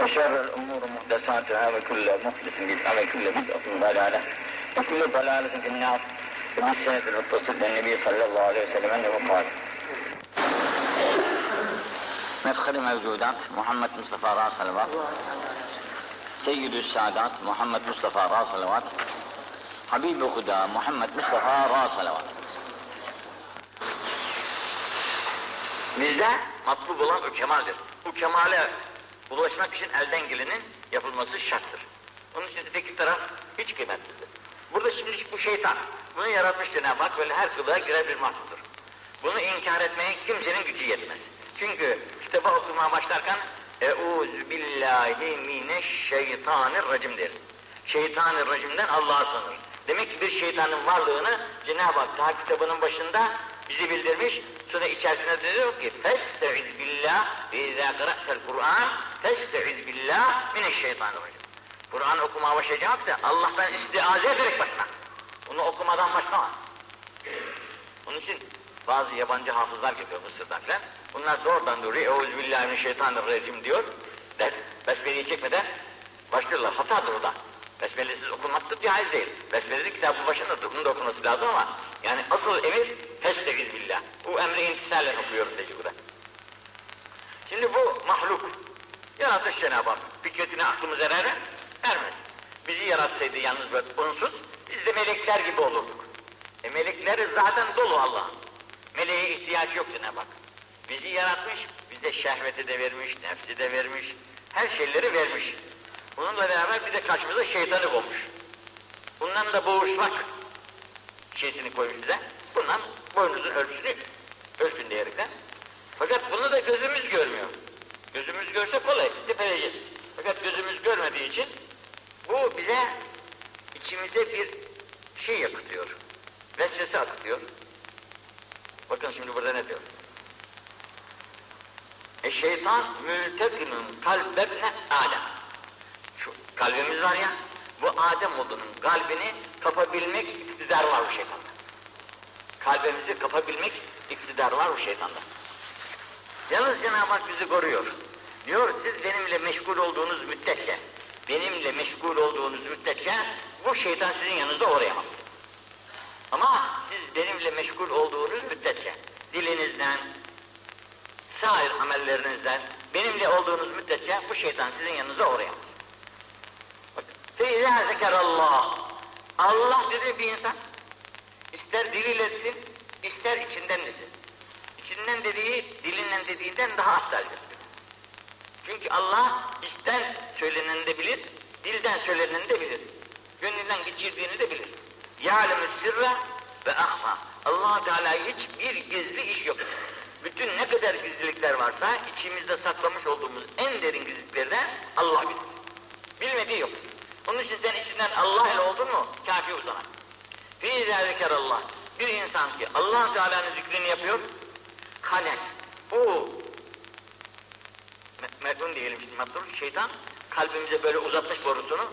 وشر الأمور محدثاتها وكل محدث بدعة وكل بدعة ضلالة وكل ضلالة في النار وفي السنة المتصل بالنبي صلى الله عليه وسلم أنه قال مفخر موجودات محمد مصطفى را صلوات سيد السادات محمد مصطفى را صلوات حبيب خدا محمد مصطفى را صلوات Bizde matlub olan o kemaldir. Bu kemale ulaşmak için elden gelenin yapılması şarttır. Onun için öteki taraf hiç kıymetsizdir. Burada şimdi bu şeytan, bunu yaratmış Cenab-ı Hak böyle her kılığa girer bir mahluktur. Bunu inkar etmeye kimsenin gücü yetmez. Çünkü kitabı okumaya başlarken Eûzü billahi mineşşeytanirracim deriz. Şeytanirracimden Allah'a sığınır. Demek ki bir şeytanın varlığını Cenab-ı Hak kitabının başında bizi bildirmiş. Sonra içerisinde diyor ki Festeiz billah ve izâ kıra'tel Kur'an Festeiz billah mineşşeytanirracim. Kur'an okumaya başlayacak da Allah'tan istiaze ederek başla. Bunu okumadan başlama. Onun için bazı yabancı hafızlar geliyor Mısır'dan falan. Bunlar doğrudan doğruya Euzubillahimineşşeytanirracim diyor. Der, besmeleyi çekmeden başlıyorlar. Hatadır o da. Besmelesiz okunmak da caiz değil. Besmeleli kitabın başındadır. Bunu da okuması lazım ama yani asıl emir Festegiz billah. Bu emri intisalen okuyoruz tecrübede. Şimdi bu mahluk. Yaratış Cenab-ı Hak. Fikretine aklımız erer mi? Ermez. Bizi yaratsaydı yalnız böyle unsuz, biz de melekler gibi olurduk. E melekleri zaten dolu Allah'ın. Meleğe ihtiyaç yok Cenab-ı Hak. Bizi yaratmış, bize şehveti de vermiş, nefsi de vermiş, her şeyleri vermiş. Bununla beraber bir de karşımıza şeytanı koymuş. Bundan da boğuşmak şeysini koymuş bize. Bundan boynunuzun ölçüsünü ölçün diyerekten. Fakat bunu da gözümüz görmüyor. Gözümüz görse kolay, tepeleyeceğiz. Fakat gözümüz görmediği için bu bize içimize bir şey yakıtıyor. Vesvese akıtıyor. Bakın şimdi burada ne diyor? E şeytan mültekimin kalbebne Adem. Kalbimiz var ya, bu Adem oğlunun kalbini kapabilmek iktidar var bu şeytanda. Kalbimizi kapabilmek iktidar var bu şeytanda. Yalnız Cenab-ı Hak bizi koruyor. Diyor siz benimle meşgul olduğunuz müddetçe, benimle meşgul olduğunuz müddetçe bu şeytan sizin yanınızda uğrayamaz. Ama siz benimle meşgul olduğunuz müddetçe, dilinizden, sair amellerinizden, benimle olduğunuz müddetçe bu şeytan sizin yanınıza uğrayamaz. Feyzâ zekerallah. Allah dedi bir insan, ister diliyle desin, ister içinden desin. İçinden dediği, dilinden dediğinden daha aftaldir. Çünkü Allah içten söyleneni de bilir, dilden söyleneni de bilir. Gönlünden geçirdiğini de bilir. Yâlemü sirre ve ahma. allah Teala hiçbir gizli iş yok. Bütün ne kadar gizlilikler varsa içimizde saklamış olduğumuz en derin gizliliklerden Allah bilir. Bilmediği yok. Onun için sen içinden Allah ile oldun mu kafi o zaman. Fî Allah. Bir insan ki allah Teala'nın zikrini yapıyor, hanes. Bu merhum diyelim şimdi matlur, şeytan kalbimize böyle uzatmış borusunu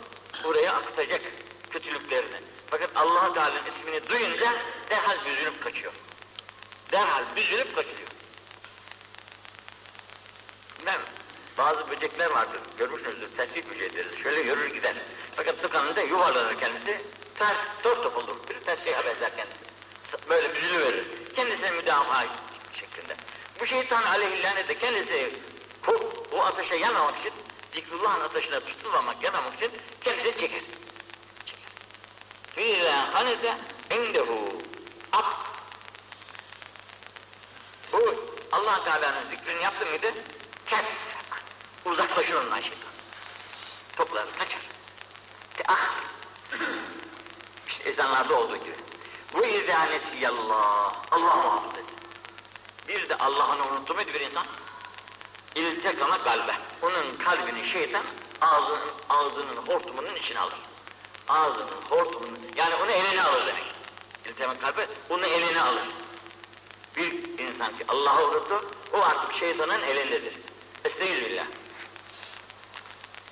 buraya akıtacak kötülüklerini. Fakat allah Teala'nın ismini duyunca derhal büzülüp kaçıyor. Derhal büzülüp kaçıyor. Ben bazı böcekler vardır, görmüşsünüzdür, tesbih böceği deriz. Şöyle yürür gider. Fakat tıkanında yuvarlanır kendisi, ters, toz top olur. Bir tesbihe benzer kendisi. Böyle büzülü verir. Kendisine müdafaa şeklinde. Bu şeytan aleyhillâne de kendisi bu, bu ateşe yanmamak için, zikrullahın ateşine tutulmamak, yanmamak için kendisini çeker. Çeker. Fîlâ hanete indehu ab. Bu allah Teala'nın zikrini yaptı mıydı? Kes. Uzaklaşır ondan şeytan. Toplar, kaçar. Ah. İşte ezanlarda olduğu gibi. Bu izanesiyallah. Allah muhafaza et. Bir de Allah'ını unuttu muydu bir insan? İltekama kalbe. Onun kalbini şeytan ağzının, ağzının hortumunun içine alır. Ağzının hortumunun, yani onu eline alır demek. İltekama kalbe, onu eline alır. Bir insan ki Allah'ı unuttu, o artık şeytanın elindedir. Estağfirullah.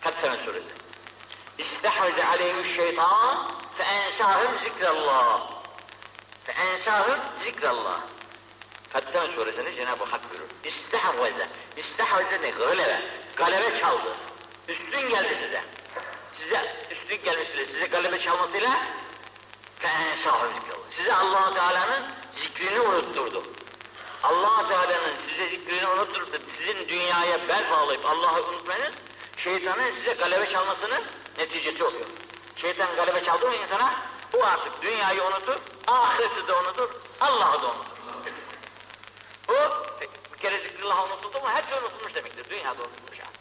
Kattene suresi. İstehveze aleyhü şeytan fe ensahım zikrallah. Fe ensahım zikrallah. Fatiha suresinde Cenab-ı Hak buyurur. İstehveze. İstehveze ne? Galebe. Galebe çaldı. Üstün geldi size. Size üstün gelmesiyle, size galebe çalmasıyla fe ensahım zikrallah. Size allah Teala'nın zikrini unutturdu. allah Teala'nın size zikrini unutturdu. Sizin dünyaya bel bağlayıp Allah'ı unutmanız şeytanın size galebe çalmasını neticesi oluyor. Şeytan galebe çaldı mı insana, o artık dünyayı unutur, ahireti de unutur, Allah'ı da unutur. O bir kere zikrullah unutuldu mu şey unutulmuş demektir. Dünyada unutulmuş yani.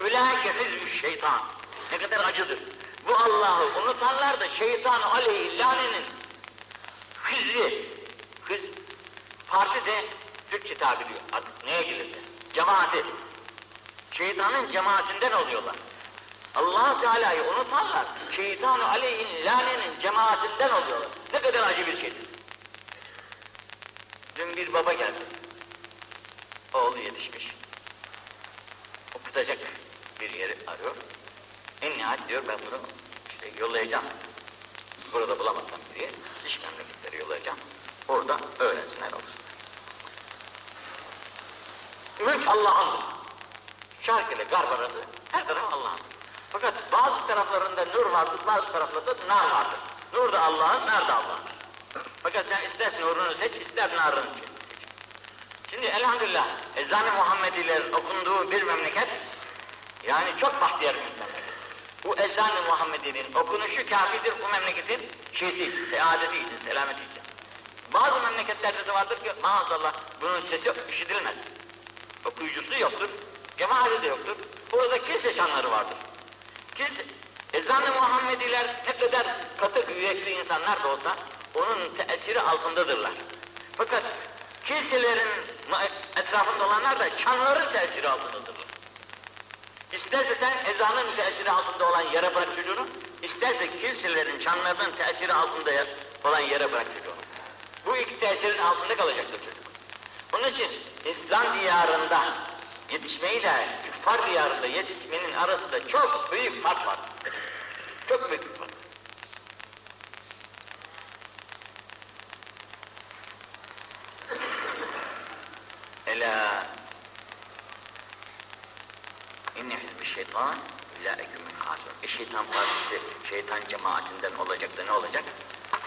Ülâke şeytan. Ne kadar acıdır. Bu Allah'ı unutanlar da şeytan aleyhi lanenin hizbi. Hız, parti de Türkçe tabiri artık neye gelirse. Cemaati. Şeytanın cemaatinden oluyorlar. allah Teala'yı unutanlar, şeytan aleyhin lanenin cemaatinden oluyorlar. Ne kadar acı bir şeydir. Dün bir baba geldi. Oğlu yetişmiş. Okutacak bir yeri arıyor. En nihayet diyor ben bunu işte yollayacağım. Burada bulamazsam diye dış memleketlere yollayacağım. Orada öğrensinler olsun. Mülk Allah'ındır. Şark ile garb arası her taraf Allah'ın. Fakat bazı taraflarında nur vardır, bazı taraflarda nar vardır. Nur da Allah'ın, nar da Allah'ın. Fakat sen ister nurunu seç, ister narını seç. Şimdi elhamdülillah ezan-ı Muhammedilerin okunduğu bir memleket, yani çok bahtiyar bir memleket. Bu ezan-ı Muhammedi'nin okunuşu kafidir bu memleketin şeysi, saadeti için, selameti için. Bazı memleketlerde de vardır ki maazallah bunun sesi işitilmez. Okuyucusu yoktur, cemaati de yoktur. Burada kilise şanları vardır. Kilise, ezan-ı Muhammediler ne kadar katı yürekli insanlar da olsa onun tesiri altındadırlar. Fakat kiliselerin etrafında olanlar da çanların tesiri altındadırlar. İsterse sen ezanın tesiri altında olan yere bırak çocuğunu, isterse kiliselerin çanlarının tesiri altında olan yere bırak çocuğunu. Bu iki tesirin altında kalacaktır çocuk. Onun için İslam diyarında yetişmeyle küffar diyarında yetişmenin arasında çok büyük fark var. Çok büyük bir fark. Ela inne hizbi şeytan ulaike min hasır. E şeytan partisi şeytan cemaatinden olacak da ne olacak?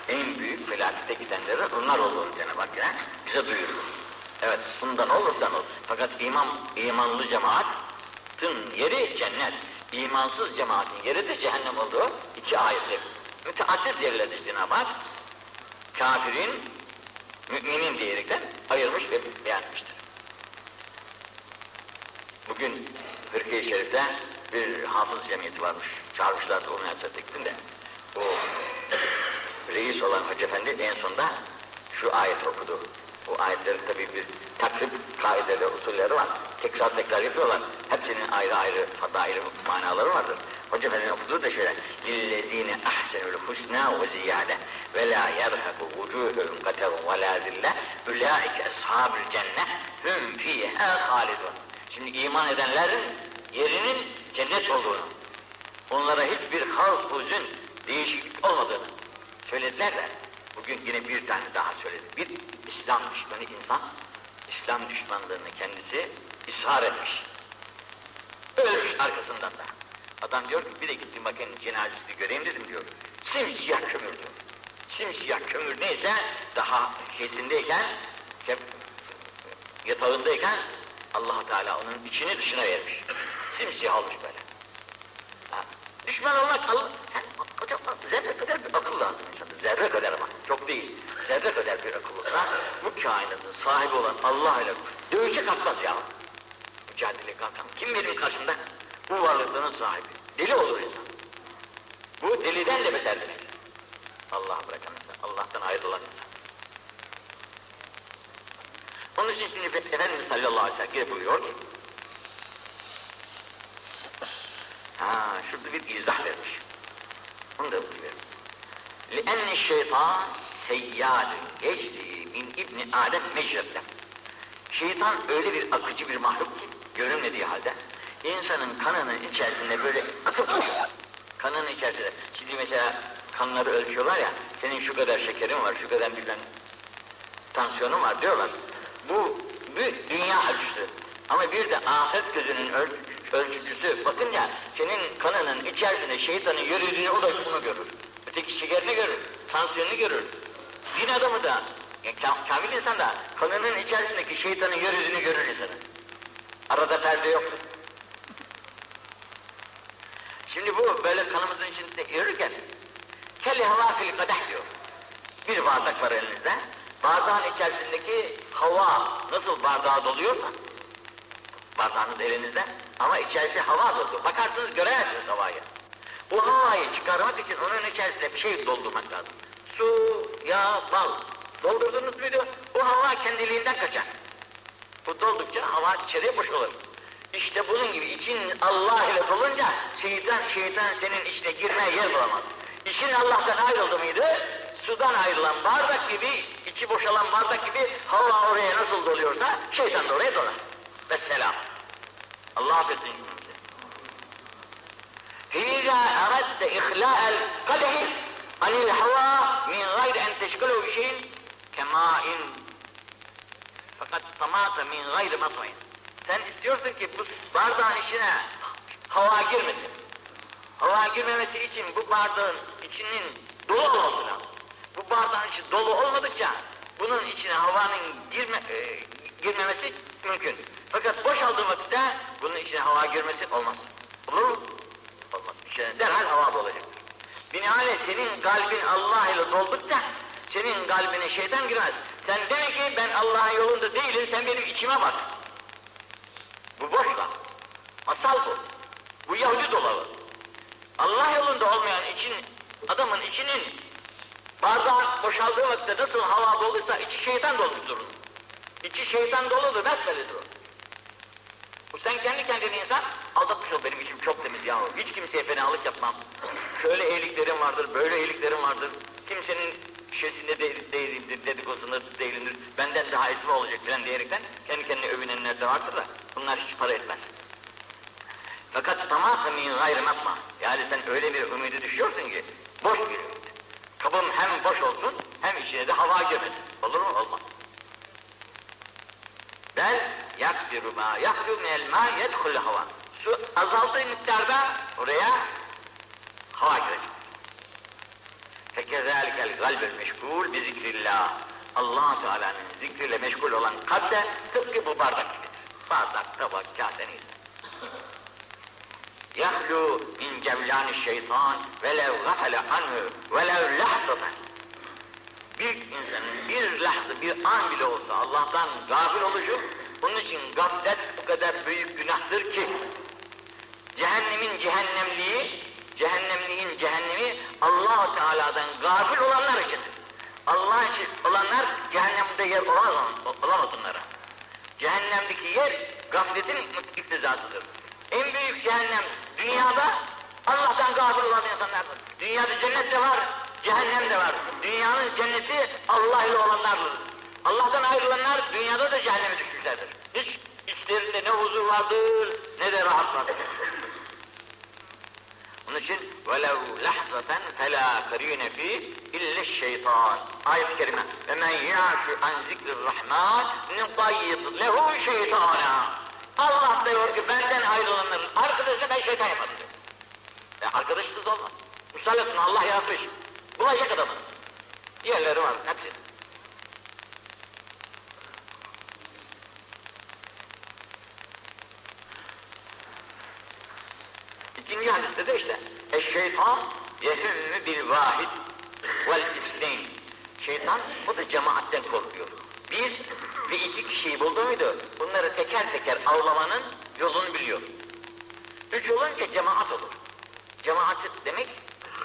En büyük felakete gidenleri onlar olur Cenab-ı Hak bize duyuruyor. Evet bundan olurdan olur. Fakat iman, imanlı cemaatin yeri cennet. İmansız cemaatin yeri de cehennem olduğu iki ayettir. Müteaddit yerlerde Cenab-ı Hak kafirin müminin diyerekten ayırmış ve beyan etmiştir. Bugün Hırke-i Şerif'te bir hafız cemiyeti varmış. Çağırmışlardı onun elbette de. O reis olan Hoca Efendi en sonunda şu ayet okudu. Bu ayetlerin tabi bir takrib kaideleri, usulleri var. Tekrar tekrar yapıyorlar. Hepsinin ayrı ayrı, hatta ayrı manaları vardır. Hoca Efendi'nin okuduğu da şöyle. لِلَّذ۪ينَ اَحْسَنُ الْحُسْنَى وَزِيَادَ وَلَا يَرْهَبُ وُجُوهُهُمْ قَتَرٌ وَلَا ذِلَّةٌ اُولَٰئِكَ أَصْحَابُ الْجَنَّةِ هُمْ ف۪يهَا خَالِدُونَ Şimdi iman edenlerin yerinin cennet olduğunu, onlara hiçbir havf, huzun, değişiklik olmadığını söylediler de, bugün yine bir tane daha söyledi. Bir İslam düşmanı insan, İslam düşmanlığını kendisi ishar etmiş. Ölmüş arkasından da. Adam diyor ki bir de gittim bakayım cenazesini göreyim dedim diyor. Simsiyah kömür diyor. Simsiyah kömür neyse daha şeysindeyken, yatağındayken allah Teala onun içini dışına vermiş. Simsiyah olmuş böyle. Ha. Düşman olmak Allah, zerre kadar bir akıl lazım. Zerre kadar ama, çok değil. Zerre kadar bir akıl olsa, bu kainatın sahibi olan Allah ile dövüşe kalkmaz ya. Mücadele kalkan. Kim benim karşımda? Bu varlığının sahibi. Deli olur insan. Bu deliden de beter demek. Allah'a bırakan insan, Allah'tan ayrılan insan. Onun için şimdi Efendimiz sallallahu aleyhi ve sellem buyuruyor ki, ha şurada bir izah vermiş. Onu da buyuruyor. لِأَنِّ الشَّيْطَانِ سَيَّادٌ يَجْرِي مِنْ İbni Adem mecretten. Şeytan öyle bir akıcı bir mahluk ki, görünmediği halde, insanın kanının içerisinde böyle akıp duruyor. Kanının içerisinde. Şimdi mesela kanları ölçüyorlar ya, senin şu kadar şekerin var, şu kadar bilmem tansiyonun var diyorlar. Bu, bu dünya ölçüsü. Ama bir de ahiret gözünün öl ölçücüsü bakınca senin kanının içerisinde şeytanın yürüdüğünü o da bunu görür. Öteki şekerini görür, tansiyonunu görür. Din adamı da, yani kamil insan da kanının içerisindeki şeytanın yürüdüğünü görür insanı. Arada perde yoktur. Şimdi bu böyle kanımızın içinde yürürken kelli hava fil kadeh diyor. Bir bardak var elinizde. Bardağın içerisindeki hava nasıl bardağa doluyorsa bardağınız elinizde ama içerisi hava dolu. Bakarsınız göremezsiniz havayı. Bu havayı çıkarmak için onun içerisine bir şey doldurmak lazım. Su, yağ, bal. Doldurdunuz muydu? Bu hava kendiliğinden kaçar. Bu doldukça hava içeriye boşalır. İşte bunun gibi için Allah ile dolunca şeytan şeytan senin içine girmeye yer bulamaz. İçin Allah'tan ayrıldı mıydı? Sudan ayrılan bardak gibi, içi boşalan bardak gibi hava oraya nasıl doluyorsa şeytan da oraya dolar. Vesselam. Allah affetsin. فإذا أردت إخلاء القدح عن الهواء من غير أن تشغله بشيء كماء fakat tamata min gayri matmain. Sen istiyorsun ki bu bardağın içine hava girmesin. Hava girmemesi için bu bardağın içinin dolu olması lazım. Bu bardağın içi dolu olmadıkça bunun içine havanın girme, e, girmemesi mümkün. Fakat boşaldığı vakitte bunun içine hava girmesi olmaz. Olur mu? İçine derhal hava dolacaktır. Binaenaleyh senin kalbin Allah ile doldukça senin kalbine şeytan girmez. Sen demek ki ben Allah'ın yolunda değilim, sen benim içime bak. Bu boş laf. Masal bu. Bu Yahudi dolabı. Allah yolunda olmayan için, adamın içinin bardağı boşaldığı vakitte nasıl hava doluysa içi şeytan doludur onun. İçi şeytan doludur, besbellidir o. Bu sen kendi kendine insan, aldatmış ol benim içim çok temiz ya. Hiç kimseye fenalık yapmam. Şöyle iyiliklerim vardır, böyle iyiliklerim vardır. Kimsenin şişesinde de, değilimdir, dedikodusunda değilimdir. Benden daha esmi olacak falan diyerekten kendi kendine övünenler de vardır da bunlar hiç para etmez. Fakat tamamı min gayrı matma. Yani sen öyle bir ümidi düşüyorsun ki boş bir ümit. Kabım hem boş olsun hem içine de hava girmesin. Olur mu? Olmaz. Bel yakdiru ma yakdiru minel ma yedhul hava. Su azaldığı miktarda oraya hava girecek. Fekezelikel galbel meşgul bi zikrillah. allah Teala'nın zikriyle meşgul olan kalp de tıpkı bu bardak gibidir. Bardak, tabak, kase neyse. Yahlu min cevlani şeytan velev gafele anhu lahzatan. Bir insanın bir lahza, bir an bile olsa Allah'tan gafil oluşu, bunun için gaflet bu kadar büyük günahtır ki, cehennemin cehennemliği, cehennemliğin cehennemi allah Teala'dan gafil olanlar içindir. Allah için olanlar cehennemde yer olamaz, olamaz onlara. Cehennemdeki yer gafletin iktizasıdır. En büyük cehennem dünyada Allah'tan gafil olan insanlardır. Dünyada cennet de var, cehennem de var. Dünyanın cenneti Allah ile olanlardır. Allah'tan ayrılanlar dünyada da cehenneme düşmüşlerdir. Hiç içlerinde ne huzur vardır ne de rahat vardır. Onun için velev lahzaten felâ ferîne fî ille şeytan. Ayet-i kerime. Ve men yâşu an zikrirrahman nuqayyid lehu şeytana. Allah diyor ki benden ayrılanların arkadaşına ben şeytan yaparım diyor. E arkadaşsız olmaz. Müsaade Allah yaratmış. Bulacak adamı. Diğerleri var hepsi. İkinci hadiste de işte eşşeytan yehümmü bil vahid vel isneyn. Şeytan o da cemaatten korkuyor. Bir ve iki kişiyi buldu muydu bunları teker teker avlamanın yolunu biliyor. Üç olunca cemaat olur. Cemaat demek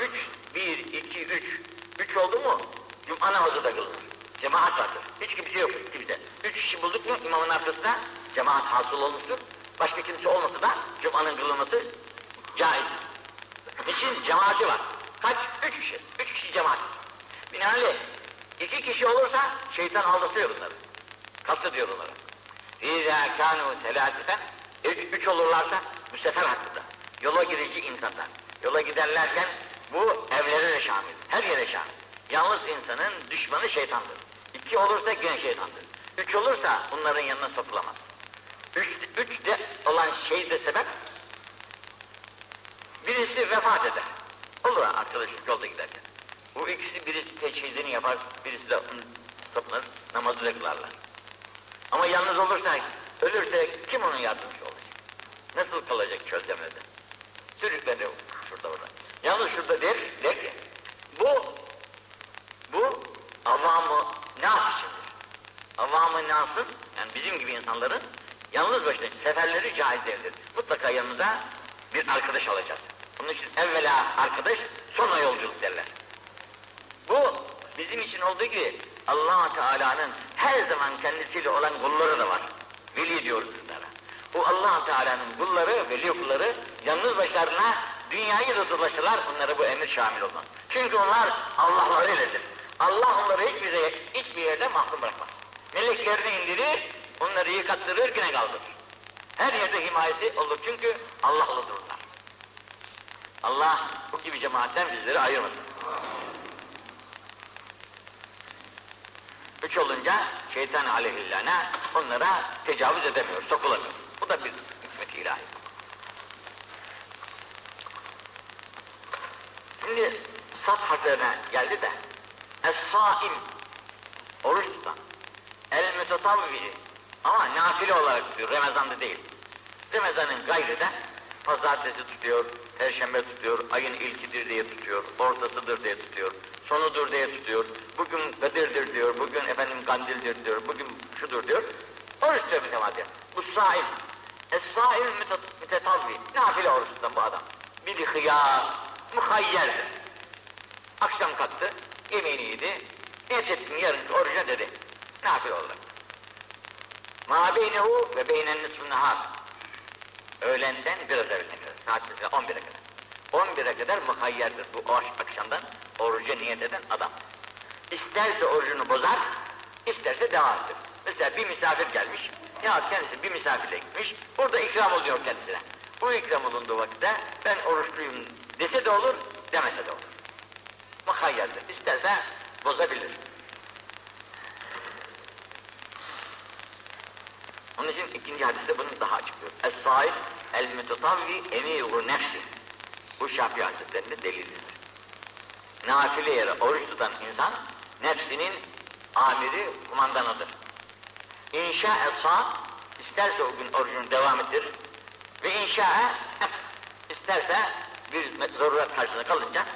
üç, bir, iki, üç. Üç oldu mu cuma namazı da kılınır. Cemaat vardır. Hiç kimse yok kimse. Üç kişi bulduk mu imamın arkasında cemaat hasıl olmuştur. Başka kimse olmasa da cumanın kılınması caiz. Niçin? Cemaati var. Kaç? Üç kişi. Üç kişi cemaat. Binaenaleyh iki kişi olursa şeytan aldatıyor bunları. Kastediyor onları. İzâ kânû selâseten üç olurlarsa bu sefer hakkında. Yola girici insanlar. Yola giderlerken bu evlere de şamil. Her yere şamil. Yalnız insanın düşmanı şeytandır. İki olursa gene şeytandır. Üç olursa bunların yanına sokulamaz. Üç, üç de olan şey de sebep, birisi vefat eder. Olur arkadaşlık yolda giderken. Bu ikisi birisi teçhizini yapar, birisi de toplanır, namazı da kılarlar. Ama yalnız olursa, ölürse kim onun yardımcısı olacak? Nasıl kalacak çöl demrede? Sürükleri şurada orada. Yalnız şurada der, der ki, bu, bu avamı nas içindir. Avamı nasın, yani bizim gibi insanların yalnız başına seferleri caiz değildir. Mutlaka yanımıza bir arkadaş alacağız. Bunun için evvela arkadaş, sonra yolculuk derler. Bu bizim için olduğu gibi allah Teala'nın her zaman kendisiyle olan kulları da var. Veli diyoruz bunlara. Bu allah Teala'nın kulları, veli kulları yalnız başlarına dünyayı da dolaşırlar, onlara bu emir şamil olmaz. Çünkü onlar Allah'ları öyledir. Allah onları hiçbir, hiçbir yerde mahrum bırakmaz. Meleklerini indirir, onları yıkattırır, yine kaldırır. Her yerde himayesi olur çünkü Allah'lıdırlar. Allah bu gibi cemaatten bizleri ayırmasın. Üç olunca şeytan aleyhillâne onlara tecavüz edemiyor, sokulamıyor. Bu da bir hikmet ilahi. Şimdi saf harflerine geldi de Es-saim oruç tutan El mütetavvi ama nafile olarak tutuyor, Ramazan'da değil. Ramazan'ın gayrı da pazartesi tutuyor, perşembe tutuyor, ayın ilkidir diye tutuyor, ortasıdır diye tutuyor, sonudur diye tutuyor, bugün Kadir'dir diyor, bugün efendim Kandil'dir diyor, bugün şudur diyor. Oruç tutuyor mütemadiyen. Bu saim. Es-saim mütetavvi. Nafile oruç tutan bu adam. Bir hıyar, muhayyerdir. Akşam kalktı, yemeğini yedi, niyet ettim yarın oruca dedi. Nafile olarak. Ma beynehu ve beynen nisfü nahar. Öğlenden biraz evveline kadar. Saat mesela 11'e kadar. 11'e kadar muhayyerdir bu akşamdan oruca niyet eden adam. İsterse orucunu bozar, isterse devam eder. Mesela bir misafir gelmiş, ya kendisi bir misafirle gitmiş, burada ikram oluyor kendisine. Bu ikram olunduğu vakitte ben oruçluyum dese de olur, demese de olur. Muhayyerdir. İsterse bozabilir. Onun için ikinci hadiste bunu daha açıklıyor. Es-sahib el-mütetavvi emiru nefsi. Bu Şafii Hazretleri'nin delilidir. Nafile yere oruç tutan insan nefsinin amiri, kumandanıdır. İnşa esa isterse o gün orucunu devam ettirir ve inşa isterse bir zaruret karşısında kalınca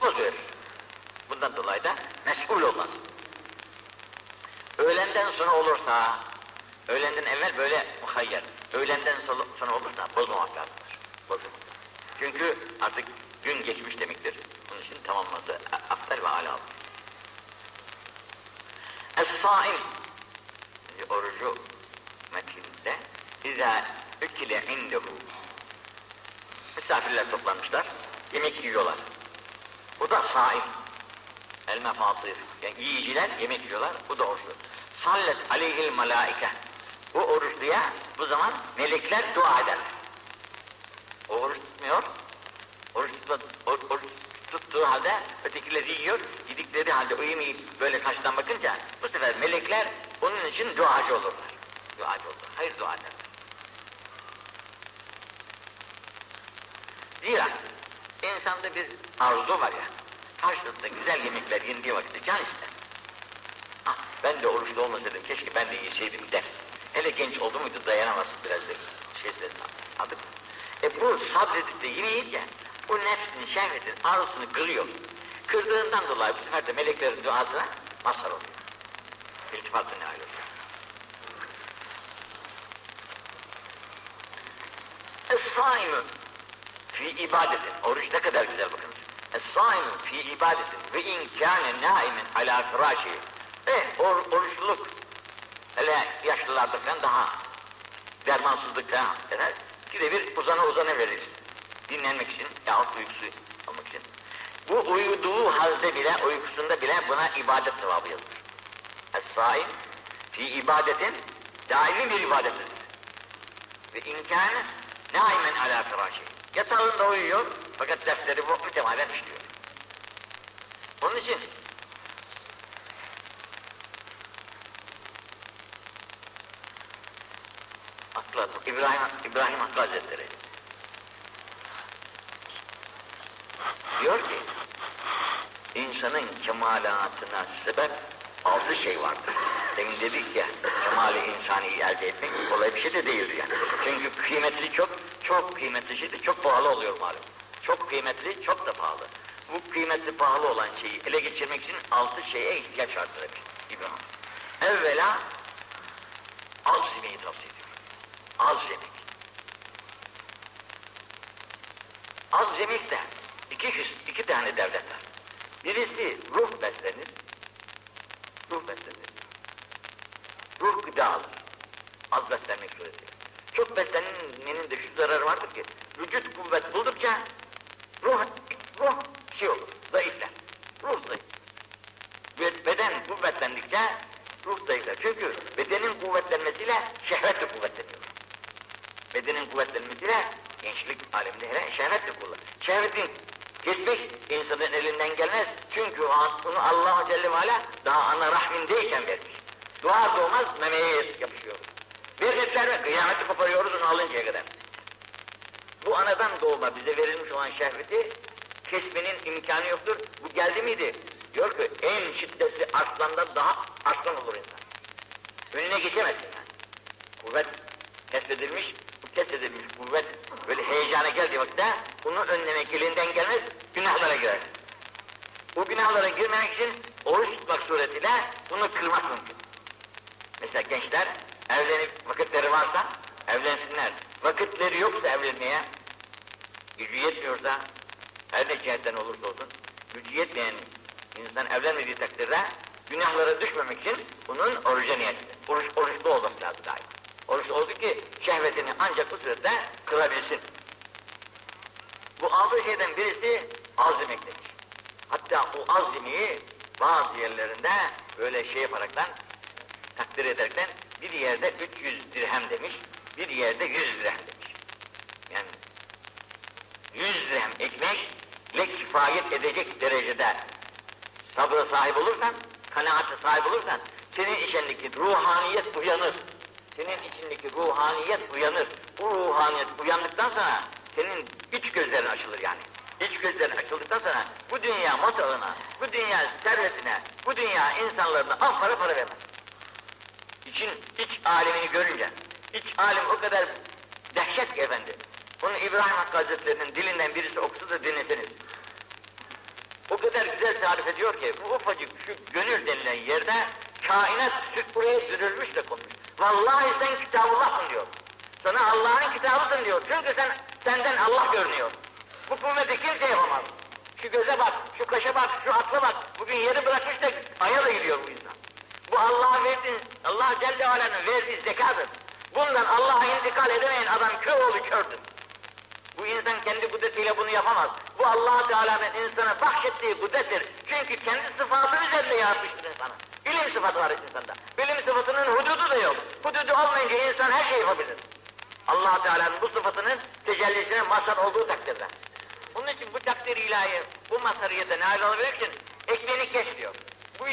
bozuyor. Bundan dolayı da mesul olmaz. Öğlenden sonra olursa Öğlenden evvel böyle muhayyer. Öğlenden sonra olursa bozmamak lazımdır. Bozulmaz. Çünkü artık gün geçmiş demektir. Bunun için tamamlaması aftar ve ala olur. Es-saim orucu metninde İzâ ükile indehu Misafirler toplanmışlar, yemek yiyorlar. Bu da saim. El mefasir. Yani yiyiciler yemek yiyorlar, bu da oruçlu. Sallet aleyhil malaike bu oruçluya bu zaman melekler dua eder. O oruç tutmuyor. Oruç, tutma, oruç tuttuğu halde ötekileri yiyor. Yedikleri halde yemeği böyle karşıdan bakınca bu sefer melekler onun için duacı olurlar. Duacı olurlar. Hayır dua ederler. Zira insanda bir arzu var ya, karşısında güzel yemekler yendiği vakitte can ister. Ah, ben de oruçlu olmasaydım, keşke ben de yeseydim der. Hele genç oldu muydu dayanamaz biraz da şey adık. E bu sabredip de yine yiyince bu nefsini, şehvetin arzusunu kırıyor. Kırdığından dolayı bu sefer de meleklerin duasına mazhar oluyor. İltifatı ne oluyor? Es-saimu fi ibadetin. Oruç ne kadar güzel bakın. Es-saimu fi ibadetin ve in kâne naimin alâ firâşi. E or, oruçluluk hele yaşlılarda falan daha dermansızlıkta de bir uzana uzana verir. Dinlenmek için yahut uykusu almak için. Bu uyuduğu halde bile, uykusunda bile buna ibadet sevabı yazılır. Es-saim fi ibadetin daimi bir ibadettir. Ve imkanı naimen ala firâşi. Yatağında uyuyor fakat dersleri bu mütemelen işliyor. Onun için İbrahim, İbrahim Hakkı Hazretleri. Diyor ki, insanın kemalatına sebep altı şey vardır. Demin dedik ya, kemali insani elde etmek kolay bir şey de değildir yani. Çünkü kıymetli çok, çok kıymetli şey de çok pahalı oluyor malum. Çok kıymetli, çok da pahalı. Bu kıymetli pahalı olan şeyi ele geçirmek için altı şeye ihtiyaç vardır demiş İbrahim. Evvela az yemeği tavsiye. Az yemek. Az yemek de iki, iki tane devlet var. Birisi ruh beslenir, ruh beslenir. Ruh gıda alır. Az beslenmek suretiyle. Çok beslenmenin de şu zararı vardır ki, எனக்கு yaparaktan takdir ederken bir yerde 300 dirhem demiş, bir yerde 100 dirhem demiş. Yani 100 dirhem ekmekle kifayet edecek derecede sabra sahip olursan, kanaate sahip olursan, senin içindeki ruhaniyet uyanır. Senin içindeki ruhaniyet uyanır. Bu ruhaniyet uyandıktan sonra senin iç gözlerin açılır yani. İç gözlerin açıldıktan sonra bu dünya matağına, bu dünya servetine, bu dünya insanlarına al para para vermez. İçin iç alemini görünce, iç alem o kadar dehşet ki efendi. Bunu İbrahim Hakkı Hazretleri'nin dilinden birisi okusa da dinleseniz. O kadar güzel tarif ediyor ki bu ufacık şu gönül denilen yerde kainat süt buraya dürülmüş de konmuş. Vallahi sen kitabullahsın diyor. Sana Allah'ın kitabısın diyor. Çünkü sen senden Allah görünüyor. Bu kuvveti kimse yapamaz. Şu göze bak, şu kaşa bak, şu akla bak. Bugün yeri bırakmış da aya da gidiyor bu insan. Bu Allah'a verdiğin, Allah Celle Ala'nın verdiği zekadır. Bundan Allah'a intikal edemeyen adam kör oğlu kördür. Bu insan kendi kudretiyle bunu yapamaz. Bu allah Teala'nın insana bahşettiği kudrettir. Çünkü kendi sıfatı üzerinde yaratmıştır insanı. İlim sıfatı var insanda. İlim sıfatının hududu da yok. Hududu olmayınca insan her şeyi yapabilir. allah Teala'nın bu sıfatının tecellisine mazhar olduğu takdirde. Bunun için bu takdir ilahi, bu mazhariyete nail olabilmek için ekmeğini kes diyor. Bu,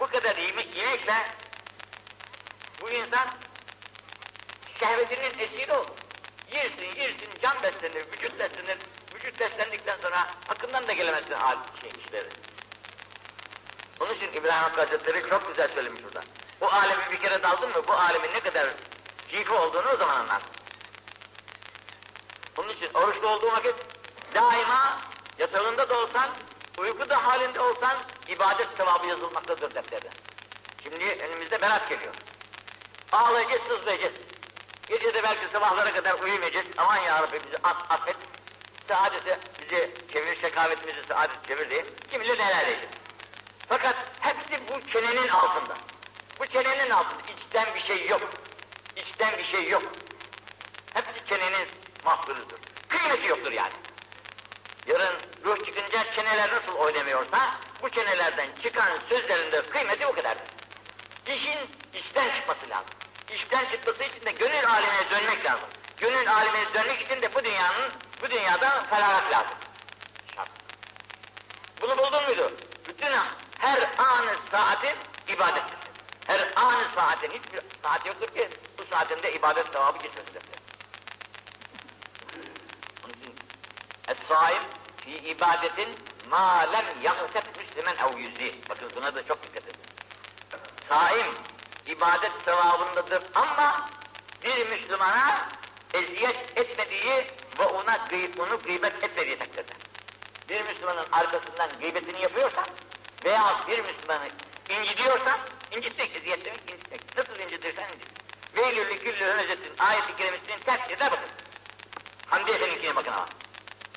bu kadar yemek yemekle bu insan şehvetinin esiri olur. Yersin, yersin, can beslenir, vücut beslenir. Vücut beslendikten sonra hakkından da gelemezsin hal şey, işleri. Onun için İbrahim Hakkı Hazretleri çok güzel söylemiş burada. Bu alemi bir kere daldın mı, bu alemin ne kadar cifi olduğunu o zaman anlarsın. Onun için oruçlu olduğu vakit daima yatağında da olsan, uykuda halinde olsan ibadet sevabı yazılmaktadır defterde. Şimdi önümüzde berat geliyor. Ağlayacağız, sızlayacağız. Gece de belki sabahlara kadar uyumayacağız. Aman ya Rabbi bizi aff, affet. Saadeti bizi çevir, şekavetimizi saadet çevir diye kim bilir neler diyeceğiz. Fakat hepsi bu çenenin altında. Bu çenenin altında. İçten bir şey yok. İçten bir şey yok. Hepsi çenenin mahsurudur. Kıymeti yoktur yani. Yarın ruh çıkınca çeneler nasıl oynamıyorsa, bu çenelerden çıkan sözlerin de kıymeti o kadardır. İşin işten çıkması lazım. İşten çıkması için de gönül alemine dönmek lazım. Gönül alemine dönmek için de bu dünyanın, bu dünyada feragat lazım. Şart. Bunu buldun muydu? Bütün her anı saatin ibadettir. Her anı saatin hiçbir saat yoktur ki bu saatinde ibadet sevabı geçmesin. Onun için Es-Saim fi ibadetin ma lem yagteb müslimen ev yüzi. Bakın buna da çok dikkat edin. Saim ibadet sevabındadır ama bir Müslümana eziyet etmediği ve ona gıyb, onu gıybet etmediği takdirde. Bir Müslümanın arkasından gıybetini yapıyorsan veya bir Müslümanı incitiyorsan, incitmek, eziyet demek incitmek. Nasıl incitirsen incit. Veylülü küllü hömezetin ayet-i kerimesinin tefsirine bakın. Hamdi Efendi'ninkine bakın ama.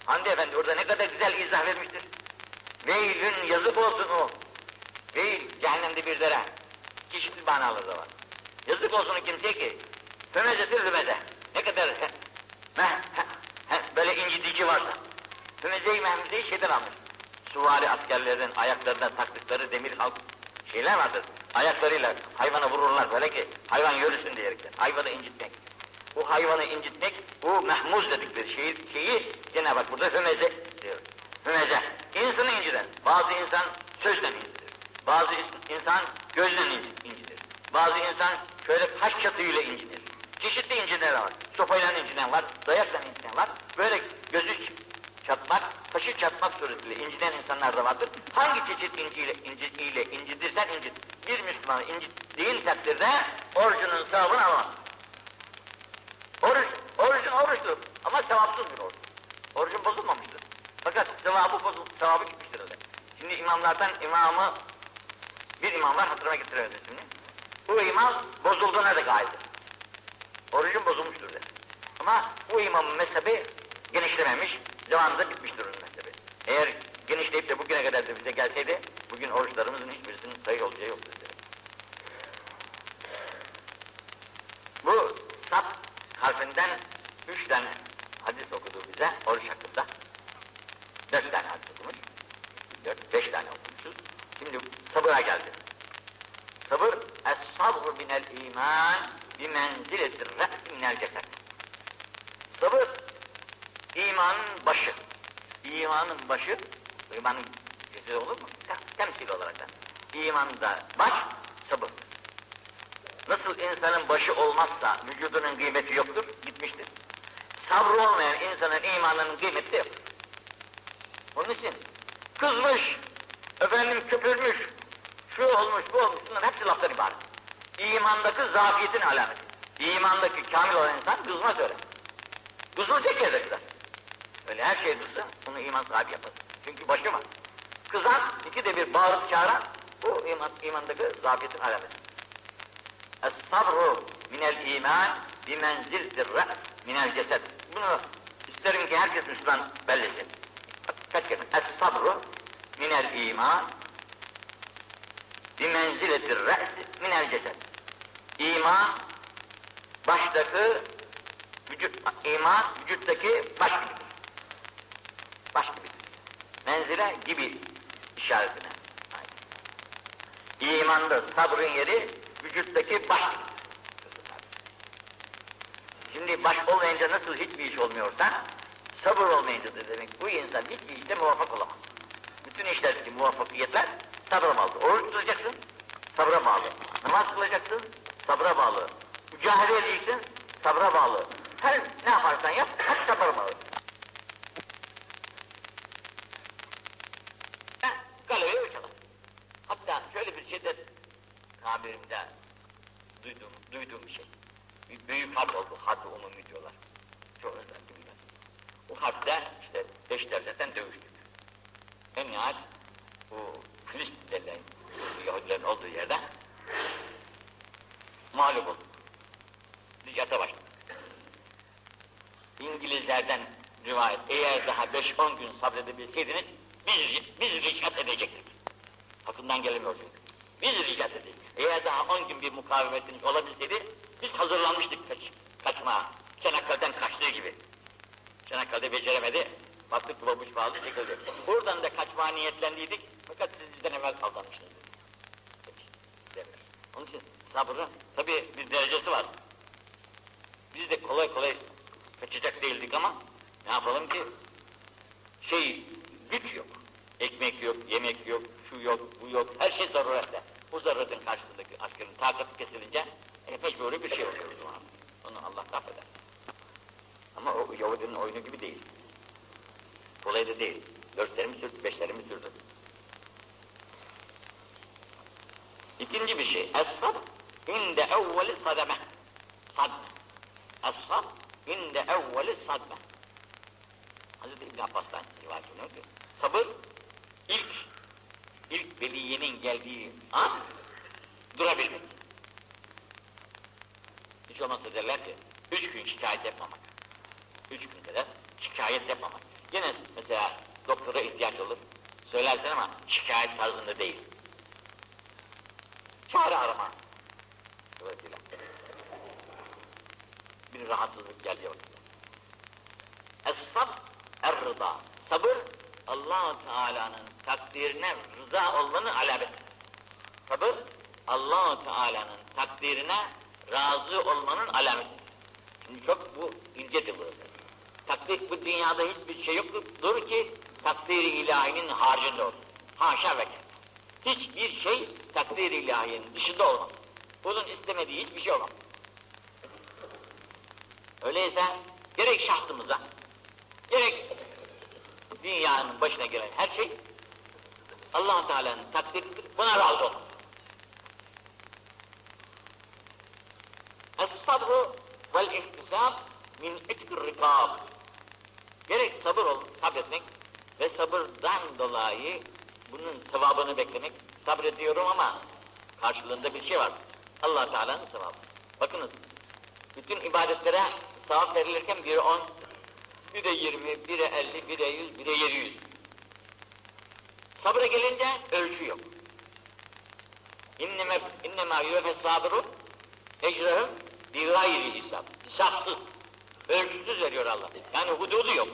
Hamdi Efendi orada ne kadar güzel izah vermiştir. Veylün yazık olsun o. Veil cehennemde bir dere. Çeşitli manaları da var. Yazık olsun o kimseye ki. Hömezetül hümeze. Ne kadar he, he, he, böyle incitici varsa. Hümeze-i mehmezeyi şeyden almış. Suvari askerlerin ayaklarına taktıkları demir halk şeyler vardır. Ayaklarıyla hayvana vururlar böyle ki hayvan yürüsün diyerekten. Hayvanı incitmek. Bu hayvanı incitmek, bu mehmuz dedikleri şeyi, şeyi Cenab-ı Hak burada hümeze diyor. Hümeze. İnsanı inciden. Bazı insan sözle incitir. Bazı insan gözle inci- incitir. Bazı insan şöyle taş çatıyla incitir. Çeşitli incidenler var. Sopayla inciden var, dayakla inciden var. Böyle gözü çatmak, taşı çatmak suretiyle inciden insanlar da vardır. Hangi çeşit inciyle, inci, ile incitirsen incit. Bir Müslümanı incittiğin takdirde orucunun sevabını alamaz. Oruç, orucun oruçtur ama sevapsız bir oruç. Orucun bozulmamıştır. Fakat sevabı bozul, sevabı gitmiştir öyle. Şimdi imamlardan imamı, bir imam var hatırıma getiremedim şimdi. Bu imam bozulduğuna da kaildir. Orucun bozulmuştur der. Ama bu imamın mezhebi genişlememiş, zamanında bitmiştir onun mezhebi. Eğer genişleyip de bugüne kadar da bize gelseydi, bugün oruçlarımızın hiçbirisinin sayı olacağı yoktu. Bu sap harfinden üç tane hadis okudu bize oruç hakkında. Dört tane hadis okumuş. Dört, beş tane okumuşuz. Şimdi sabıra geldi. Sabır, es-sabr minel iman bi menziletir re'si minel cesed. Sabır, imanın başı. İmanın başı, imanın cesedi olur mu? Tem- Temsil olarak da. İmanda baş, sabır. Nasıl insanın başı olmazsa vücudunun kıymeti yoktur, gitmiştir. Sabrı olmayan insanın imanının kıymeti de yoktur. Onun için kızmış, efendim köpürmüş, şu olmuş, bu olmuş, bunların hepsi laftan ibaret. İmandaki zafiyetin alameti. İmandaki kamil olan insan kızmaz öyle. Kızılacak yerde kızar. Öyle her şey kızsa onu iman sahibi yapar. Çünkü başı var. Kızan, iki de bir bağırıp çağıran, bu iman, imandaki zafiyetin alameti. Es-sabru minel iman bi menziltir re's minel cesed. Bunu isterim ki herkes Müslüman bellesin. Kaç kere? Es-sabru minel iman bi menziletir re's minel cesed. İman baştaki vücut, iman vücuttaki baş gibidir. Baş gibidir. Menzile gibi işaretine. İmanda sabrın yeri vücuttaki baş. Şimdi baş olmayınca nasıl hiçbir iş olmuyorsa, sabır olmayınca da demek bu insan hiçbir işte muvaffak olamaz. Bütün işlerdeki muvaffakiyetler sabra bağlı. Oruç tutacaksın, sabra bağlı. Namaz kılacaksın, sabra bağlı. Mücadele edeceksin, sabra bağlı. Her ne yaparsan yap, hep sabra bağlı. Galeye uçalım. Hatta şöyle bir şeyde tabirimde duyduğum, duyduğum bir şey. Bir büyük harp oldu, harp umumi diyorlar. Çok özel bilmez. O harpte işte beş devletten dövüştük. En nihayet bu Filistin denilen Yahudilerin olduğu yerde mağlup olduk. Nicata başladık. İngilizlerden rivayet, eğer daha 5-10 gün sabredebilseydiniz, biz, biz ricat edecektik. Hakkından gelemiyor çünkü. Biz ricat edecektik. Eğer daha 10 gün bir mukavemetiniz olabilseydi, biz hazırlanmıştık kaç, kaçmaya. Çanakkale'den kaçtığı gibi. Çanakkale'de beceremedi, baktık babuş bağlı çekildi. Buradan da kaçmaya niyetlendiydik, fakat siz bizden evvel aldanmışsınız. Peki, demiyor. Onun için sabrın tabi bir derecesi var. Biz de kolay kolay kaçacak değildik ama ne yapalım ki şey güç yok. Ekmek yok, yemek yok, şu yok, bu yok, her şey zarurette. Bu zaruretin karşısındaki askerin takatı kesilince e, mecburi bir şey oluyor o. Onu Allah affeder. Ama o Yahudinin oyunu gibi değil. Kolay da değil. Dörtlerimi sürdü, beşlerimi sürdü. İkinci bir şey. Es-sab inde evveli sademe. Sadme. Es-sab inde evveli sadme. Hazreti İbn Abbas'tan rivayet ediyor ki, sabır ilk, ilk veliyenin geldiği an durabilmek. Hiç olmazsa derler ki, üç gün şikayet yapmamak. Üç gün kadar şikayet yapmamak. Yine mesela doktora ihtiyaç olur, söylersin ama şikayet tarzında değil. Çare arama. Dolayısıyla. Bir rahatsızlık geldi. Es-sab er-rıza. Sabır allah Teala'nın takdirine rıza olmanın alameti. Sabır allah Teala'nın takdirine razı olmanın alameti. Şimdi çok bu incedir burası. Takdir bu dünyada hiçbir şey yoktur ki takdiri ilahinin haricinde olsun. Haşa ve. Hiçbir şey takdir ilahinin dışında olmaz. Bunun istemediği hiçbir şey olmaz. Öyleyse gerek şahsımıza, gerek dünyanın başına gelen her şey allah Teala'nın takdiridir, buna razı olmaz. Es-sabru vel ihtisab min itkir rikab. Gerek sabır ol, sabretmek ve sabırdan dolayı bunun sevabını beklemek. Sabrediyorum ama karşılığında bir şey var. allah Teala'nın sevabı. Bakınız, bütün ibadetlere sevap verilirken biri on, biri yirmi, biri elli, biri yüz, biri yedi yüz. Sabra gelince ölçü yok. İnneme, innemâ yüve sabiru ecrahım bi gayri hisab. Hesapsız. Ölçüsüz veriyor Allah. Yani hududu yok.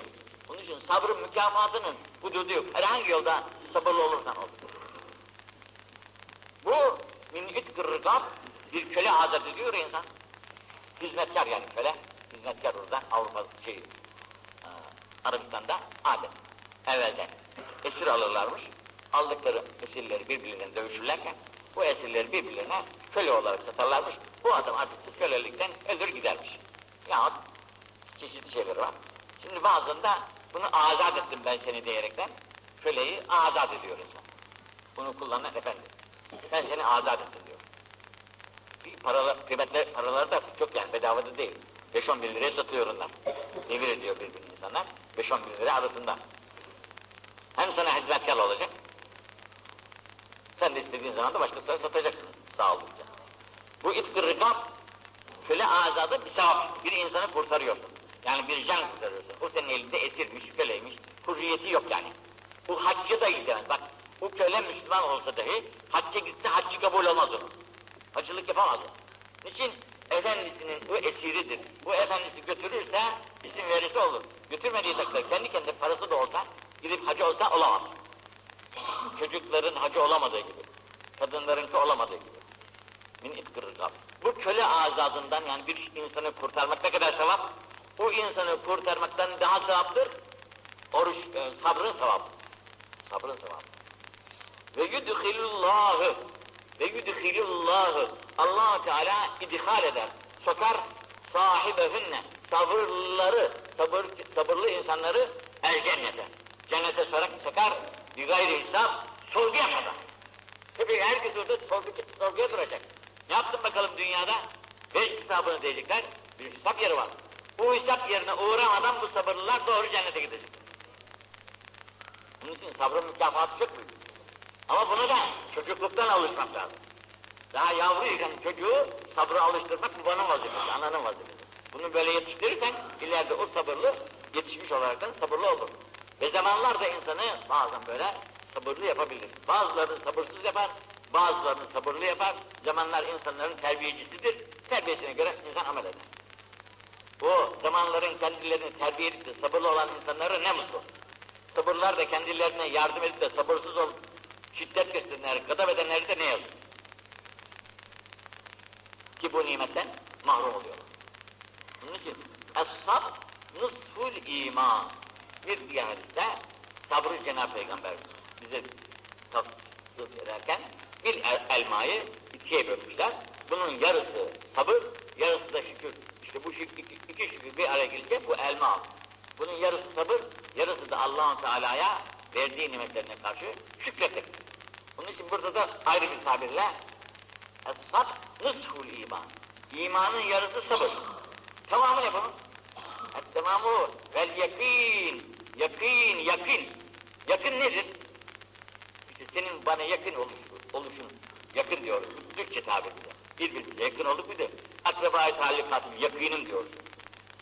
Onun için sabrın mükafatının hududu yok. Herhangi yolda sabırlı olursan olur. Bu min itkir bir köle azat ediyor insan. Hizmetkar yani köle. Hizmetkar orada Avrupa şey e, Arabistan'da adet. Evvelden esir alırlarmış. Aldıkları esirleri birbirlerine dövüşürlerken bu esirleri birbirlerine köle olarak satarlarmış. Bu adam artık kölelikten ölür gidermiş. Yahut çeşitli şeyleri var. Şimdi bazında bunu azat ettim ben seni diyerekten köleyi azat ediyor insan. Bunu kullanan efendim. Ben seni azat ettim diyor. Paralar, kıymetli paraları da çok yani bedavada değil. 5-10 bin liraya satıyor onlar. Devir ediyor birbirini insanlar. 5-10 bin lira arasında. Hem sana hizmetkar olacak. Sen de istediğin zaman da başkasına satacaksın sağ oldukça. Bu itkir rikab köle azadı bir sevap. Bir insanı kurtarıyorsun. Yani bir can kurtarıyorsun. O senin elinde esirmiş, köleymiş. Hürriyeti yok yani. Bu haccı da gidemez. Bak bu köle Müslüman olsa dahi hacca gitse haccı kabul olmaz onun. Hacılık yapamaz o. Niçin? Efendisinin bu esiridir. Bu efendisi götürürse izin verirse olur. Götürmediği takdirde kendi kendine parası da olsa gidip hacı olsa olamaz. Çocukların hacı olamadığı gibi. Kadınlarınki olamadığı gibi. Min itkir Bu köle azadından yani bir insanı kurtarmak ne kadar sevap? O insanı kurtarmaktan daha sevaptır. Oruç, e, sabrın sevabı. Sabrın sevabı. Ve yudhilullahu ve yudhilullahu allah Teala idhal eder, sokar sahibehünne, sabırları, sabır, sabırlı insanları el cennete. Cennete sorak, sokar, bir gayri hesap, sorgu yapmadan. Tabii herkes orada sorgu, sorguya duracak. Ne yaptın bakalım dünyada? Beş hesabını diyecekler, bir hesap yeri var. Bu hesap yerine uğramadan bu sabırlılar doğru cennete gidecek. Bunun için sabrın mükafatı çok büyük. Ama bunu da çocukluktan alışmak lazım. Daha yavruyken çocuğu sabrı alıştırmak babanın vazifesi, ananın vazifesi. Bunu böyle yetiştirirsen ileride o sabırlı yetişmiş olaraktan sabırlı olur. Ve zamanlar da insanı bazen böyle sabırlı yapabilir. Bazılarını sabırsız yapar, bazılarını sabırlı yapar. Zamanlar insanların terbiyecisidir. Terbiyesine göre insan amel eder. Bu zamanların kendilerini terbiye edip de sabırlı olan insanlara ne mutlu. Sabırlar da kendilerine yardım edip de sabırsız olup şiddet gösterenler, gadab edenleri de ne yazık. Ki bu nimetten mahrum oluyorlar. Bunun için es-sab nusful iman. Bir diğer hadiste sabrı Cenab-ı Peygamber bize tavsiye ederken bir el elmayı ikiye bölmüşler. Bunun yarısı sabır, yarısı da şükür. İşte bu şükür, iki, iki şükür bir araya gelince bu elma Bunun yarısı sabır, yarısı da Allahu Teala'ya verdiği nimetlerine karşı şükretmek. Bunun için burada da ayrı bir tabirle Es-sab iman. İmanın yarısı sabır. Tamamı ne bunun? Es-tamamı vel yakin. Yakin, yakın. Yakın nedir? İşte senin bana yakın oluşun, oluşun yakın diyoruz. Türkçe tabiriyle. Birbirimize yakın olduk bir de akraba-i talikatın yakınım diyoruz.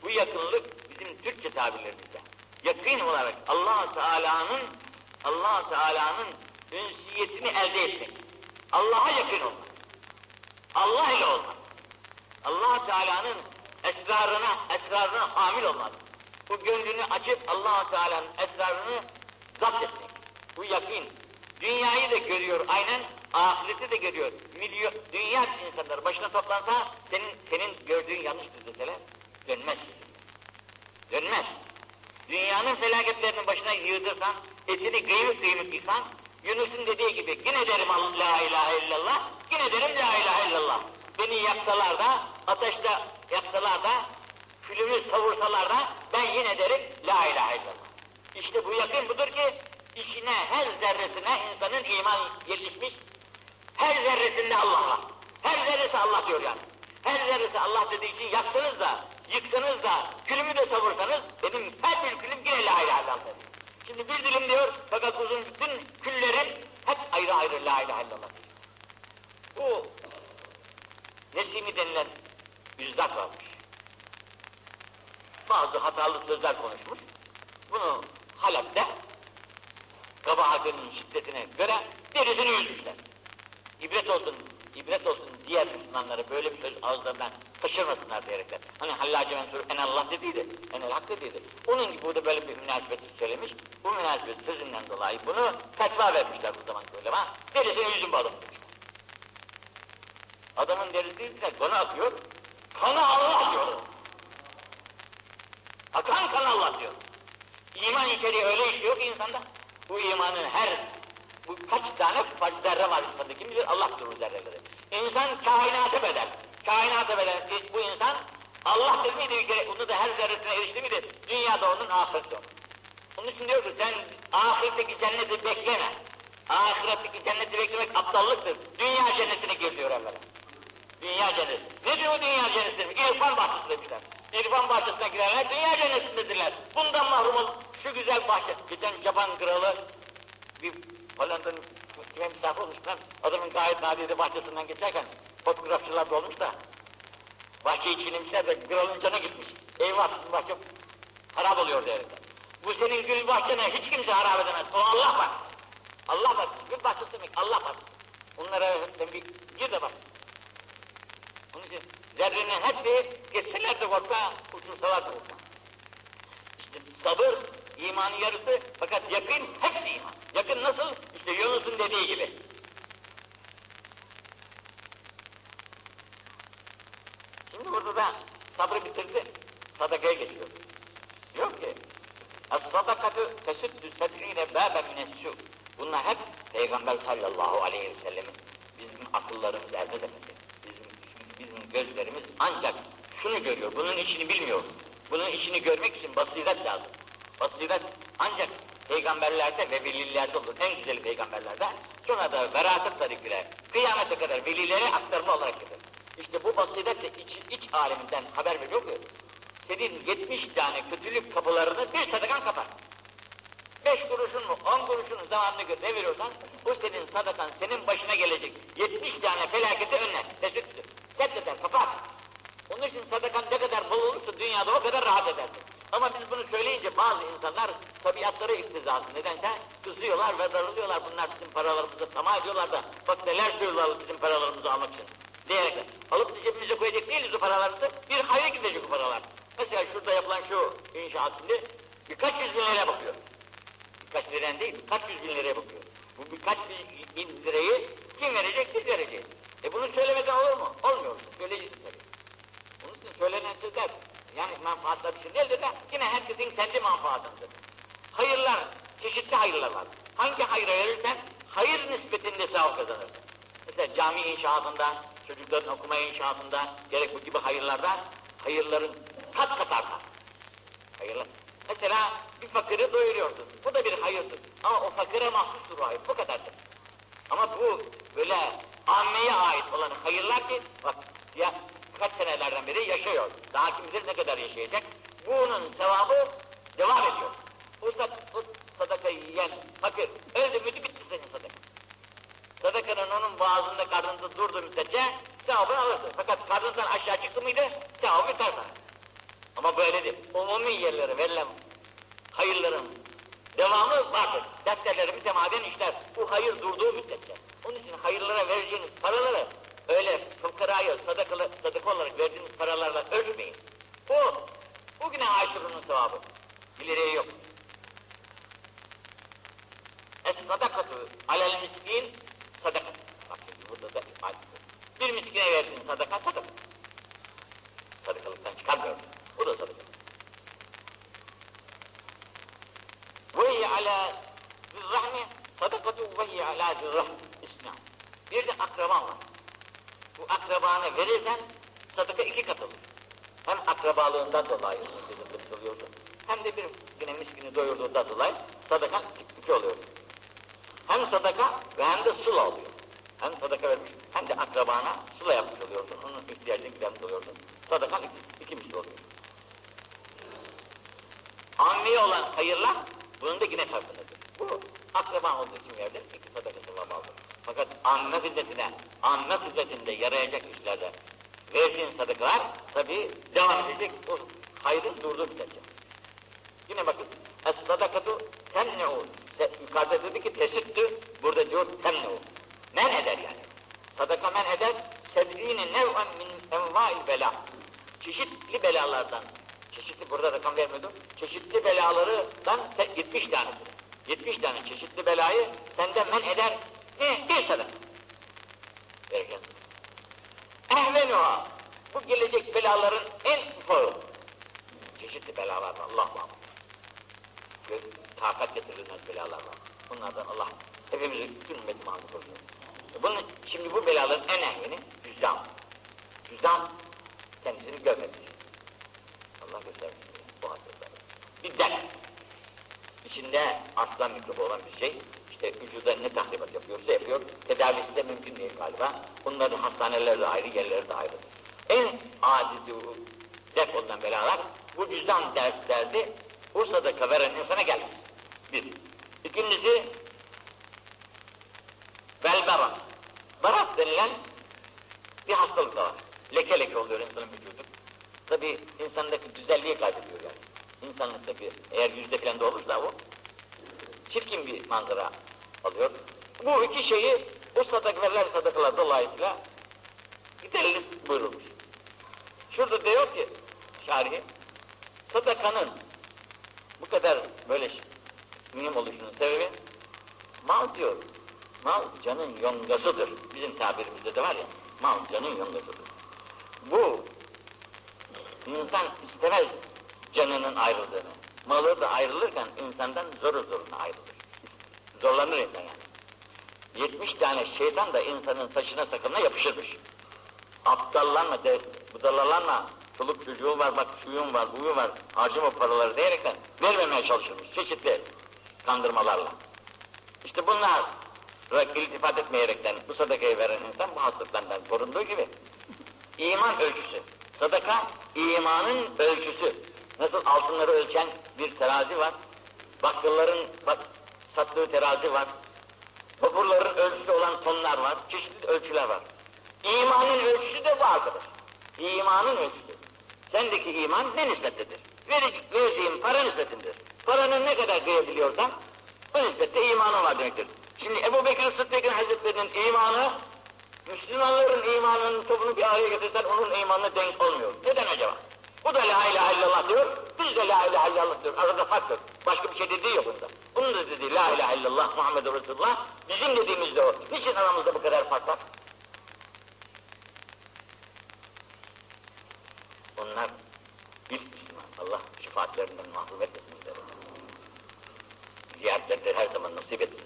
Bu yakınlık bizim Türkçe tabirlerimizde. Yakın olarak allah Teala'nın allah Teala'nın ünsiyetini elde etmek. Allah'a yakın olmak. Allah ile olmak. allah Teala'nın esrarına, esrarına hamil olmak. Bu gönlünü açıp allah Teala'nın esrarını zapt etmek. Bu yakın. Dünyayı da görüyor aynen, ahireti de görüyor. Milyon, dünya insanlar başına toplansa, senin senin gördüğün yanlıştır deseler, dönmez. Dönmez. Dünyanın felaketlerinin başına yığdırsan, etini kıymık kıymık yıkan, Yunus'un dediği gibi, yine derim la ilahe illallah, yine derim la ilahe illallah. Beni yaksalar da, ateşte yaksalar da, külümü savursalar da, ben yine derim la ilahe illallah. İşte bu yakın budur ki, içine her zerresine insanın iman yerleşmiş, her zerresinde Allah'la. Her zerresi Allah diyor yani. Her zerresi Allah dediği için yaktınız da, yıktınız da, külümü de savursanız, benim her bir külüm yine la ilahe illallah. Şimdi bir dilim diyor, fakat uzun bütün küllerin hep ayrı ayrı la ilahe illallah. Bu Nesimi denilen üzdar varmış. Bazı hatalı sözler konuşmuş. Bunu Halep'te kabahatinin şiddetine göre derisini yüzmüşler. İbret olsun, ibret olsun diğer Müslümanlara böyle bir söz ağızlarından kaçırmasınlar diyerekler. Hani Hallacı Mensur en Allah dediydi, en el hak dediydi. Onun gibi burada böyle bir münasebet söylemiş. Bu münasebet sözünden dolayı bunu fetva vermişler bu zaman böyle ama derisini yüzün balık demişler. Adamın derisi de kanı akıyor, kanı Allah diyor. Akan kan Allah diyor. İman içeriği öyle işliyor ki insanda. Bu imanın her, bu kaç tane zerre var insanda kim bilir Allah o zerreleri. İnsan kainata bedel. Kainata bedel bu insan Allah dedi miydi bir kere, onu da her zerresine erişti miydi? Dünyada onun ahireti onun. Onun için diyor ki sen ahiretteki cenneti bekleme. Ahiretteki cenneti beklemek aptallıktır. Dünya cennetine gir diyor evvela. Dünya cenneti. Ne diyor dünya cenneti? İrfan bahçesi demişler. İrfan bahçesine girerler, dünya cennetindedirler. Bundan mahrum ol, şu güzel bahçe. Geçen Japon kralı bir Hollanda'nın kime misafir olmuşlar. Adamın gayet nadide bahçesinden geçerken fotoğrafçılar dolmuş da bahçeyi çiğnemişler de kralın canı gitmiş. Eyvah sizin bahçe harap oluyor diyerekten. Bu senin gül bahçene hiç kimse harap edemez. O Allah var. Allah var. Gül bahçesi demek Allah var. Onlara bir gir de bak. Onun için zerrenin hepsi geçseler de korkma, uçursalar da korkma. İşte sabır imanın yarısı fakat yakın hepsi iman. Yakın nasıl? İşte Yunus'un dediği gibi. Şimdi burada da sabrı bitirdi, sadakaya geçiyor. Diyor ki, Es-sadakatü tesüddü sed'ine bâbe minessu. Bunlar hep Peygamber sallallahu aleyhi ve sellemin bizim akıllarımız elde etmesi. Bizim, bizim gözlerimiz ancak şunu görüyor, bunun içini bilmiyor. Bunun içini görmek için basiret lazım. Basiret ancak peygamberlerde ve velilerde olur. En güzeli peygamberlerde. Sonra da veraset tarikire, kıyamete kadar velilere aktarma olarak gelir. İşte bu basiret de iç, iç aleminden haber veriyor ki, senin 70 tane kötülük kapılarını bir sadakan kapar. Beş kuruşun mu, on kuruşun zamanını ne veriyorsan, bu senin sadakan senin başına gelecek 70 tane felaketi önler, teşekkür Seddeder, kapar. Onun için sadakan ne kadar bol olursa dünyada o kadar rahat edersin. Ama biz bunu söyleyince bazı insanlar tabiatları iktizası nedense kızıyorlar ve darılıyorlar. Bunlar bizim paralarımızı tamah ediyorlar da bak neler söylüyorlar bizim paralarımızı almak için. Diyerek alıp cebimize koyacak değiliz o paralarımızı bir hayra gidecek o paralar. Mesela şurada yapılan şu inşaat şimdi birkaç yüz bin liraya bakıyor. Birkaç liren değil, birkaç yüz bin liraya bakıyor. Bu birkaç bin lirayı kim verecek, biz vereceğiz. E bunu söylemeden olur mu? Olmuyor. Söyleyeceğiz tabii. Bunun için söylenen sözler, yani menfaatla bir şey de yine herkesin kendi menfaatındır. Hayırlar, çeşitli hayırlar var. Hangi hayra verirsen, hayır nispetinde sevap kazanırsın. Mesela cami inşaatında, çocukların okuma inşaatında, gerek bu gibi hayırlarda, hayırların kat kat artar. Hayırlar. Mesela fakiri doyuruyorsun. Bu da bir hayırdır. Ama o fakire mahsustur o hayır. Bu kadardır. Ama bu böyle ammeye ait olan hayırlar ki bak ya kaç senelerden beri yaşıyor. Daha kim bilir ne kadar yaşayacak. Bunun sevabı devam ediyor. Bu, bu sadakayı yiyen fakir öldü müydü bitti senin sadaka. Sadakanın onun boğazında karnında durduğu müddetçe sevabını alırsın. Fakat karnından aşağı çıktı mıydı sevabı biter. Ama böyle. Umumi yerlere verilen hayırların devamı vardır. Defterleri mütemadiyen işler. Bu hayır durduğu müddetçe. Onun için hayırlara vereceğiniz paraları öyle fıkraya sadakalı, sadaka olarak verdiğiniz paralarla ölçmeyin. Bu, bugüne aşırının sevabı. İleriye yok. Es sadakatu alel miskin sadaka. Bak şimdi burada da ifade Bir miskine verdiğin sadaka sadaka. Sadakalıktan çıkarmıyor. Bu da sadaka. Ve ala zirrahmi sadakatu ve ala zirrahmi. İsna. Bir de akraban var. Bu akrabana verirsen sadaka iki kat olur. Hem akrabalığından dolayı sıkıntı oluyordu. Hem de bir güne miskini doyurduğundan dolayı sadaka iki oluyor. Hem sadaka ve hem de sula oluyor. Hem sadaka vermiş hem de akrabana sula yapmış oluyorsun. Onun ihtiyacını gidermiş oluyorsun. Sadakan iki, iki misli oluyor. Ammi olan hayırlar bunun da yine farkındadır. Bu akraban olduğu için verilir, iki sadaka sevabı alır. Fakat amme hizmetine, amme hizmetinde yarayacak işlerde verdiğin sadakalar tabi devam edecek, o hayrın durduğu müddetçe. Yine bakın, es-sadakatu temne'u. Yukarıda dedi ki tesittü, burada diyor temne'u. Men eder yani. Sadaka men eder, sedrine nev'en min enva'il bela. Çeşitli belalardan, çeşitli burada rakam vermedim, çeşitli belalardan 70 tanesidir. 70 tane çeşitli belayı senden men eder, ne? Bir sadaka. Vereceksin. Ehvenuha. Bu gelecek belaların en ufağı. Çeşitli belalar var, Allah var. Göz, takat getirilmez belalar var. Bunlardan Allah hepimizi bütün ümmeti Muhammed korusun. Bunun, şimdi bu belaların en ehveni cüzdan. Cüzdan kendisini görmemiş. Allah göstermiş bu hastalıkları. Bir dert. İçinde aslan mikrobu olan bir şey, işte vücuda ne tahribat yapıyorsa yapıyor, tedavisi de mümkün değil galiba. Bunların hastaneleri ayrı, yerleri de ayrıdır. En acizi dert olunan belalar, bu cüzdan ders derdi, bu sadaka veren insana gelmez. Bir. İkincisi, belberat. Barat denilen bir hastalık da var. Leke leke oluyor insanın vücudu. Tabi insandaki güzelliği kaybediyor yani. İnsanlıktaki, eğer yüzde falan da olursa o, çirkin bir manzara alıyor. Bu iki şeyi o sadak verilen sadakalar dolayısıyla giderilip buyurulmuş. Şurada diyor ki şarihi, sadakanın bu kadar böyle mühim oluşunun sebebi mal diyor. Mal canın yongasıdır. Bizim tabirimizde de var ya, mal canın yongasıdır. Bu insan istemez canının ayrıldığını. Malı da ayrılırken insandan zoru zoruna ayrılır. Zorlanır insan yani. 70 tane şeytan da insanın saçına sakalına yapışırmış. Aptallanma, de, budalalanma, çoluk çocuğu var, bak şuyun var, buyun var, harcama paraları diyerekten vermemeye çalışırmış çeşitli kandırmalarla. İşte bunlar iltifat etmeyerekten bu sadakayı veren insan bu hastalıklardan korunduğu gibi iman ölçüsü. Sadaka imanın ölçüsü. Nasıl altınları ölçen bir terazi var. Bakkalların bak, sattığı terazi var. Vapurların ölçüsü olan tonlar var. Çeşitli ölçüler var. İmanın ölçüsü de arkadaş. İmanın ölçüsü. Sendeki iman ne nispettedir? Vereceğin para nispetindir. Paranın ne kadar kıyabiliyorsan o nispette imanın var demektir. Şimdi Ebu Bekir Sıddık'ın Hazretleri'nin imanı Müslümanların imanının topunu bir araya getirsen onun imanına denk olmuyor. Neden acaba? Bu da la ilahe illallah diyor, biz de la ilahe illallah diyor. Arada fark yok. Başka bir şey dediği yok bunda. Da la ilahe illallah Muhammedur Resulullah, bizim dediğimiz de o. Niçin aramızda bu kadar fark var? Onlar ilk Müslüman. Allah şefaatlerinden mahrum etmesin bizleri. Ziyaretlerdir her zaman nasip etsin.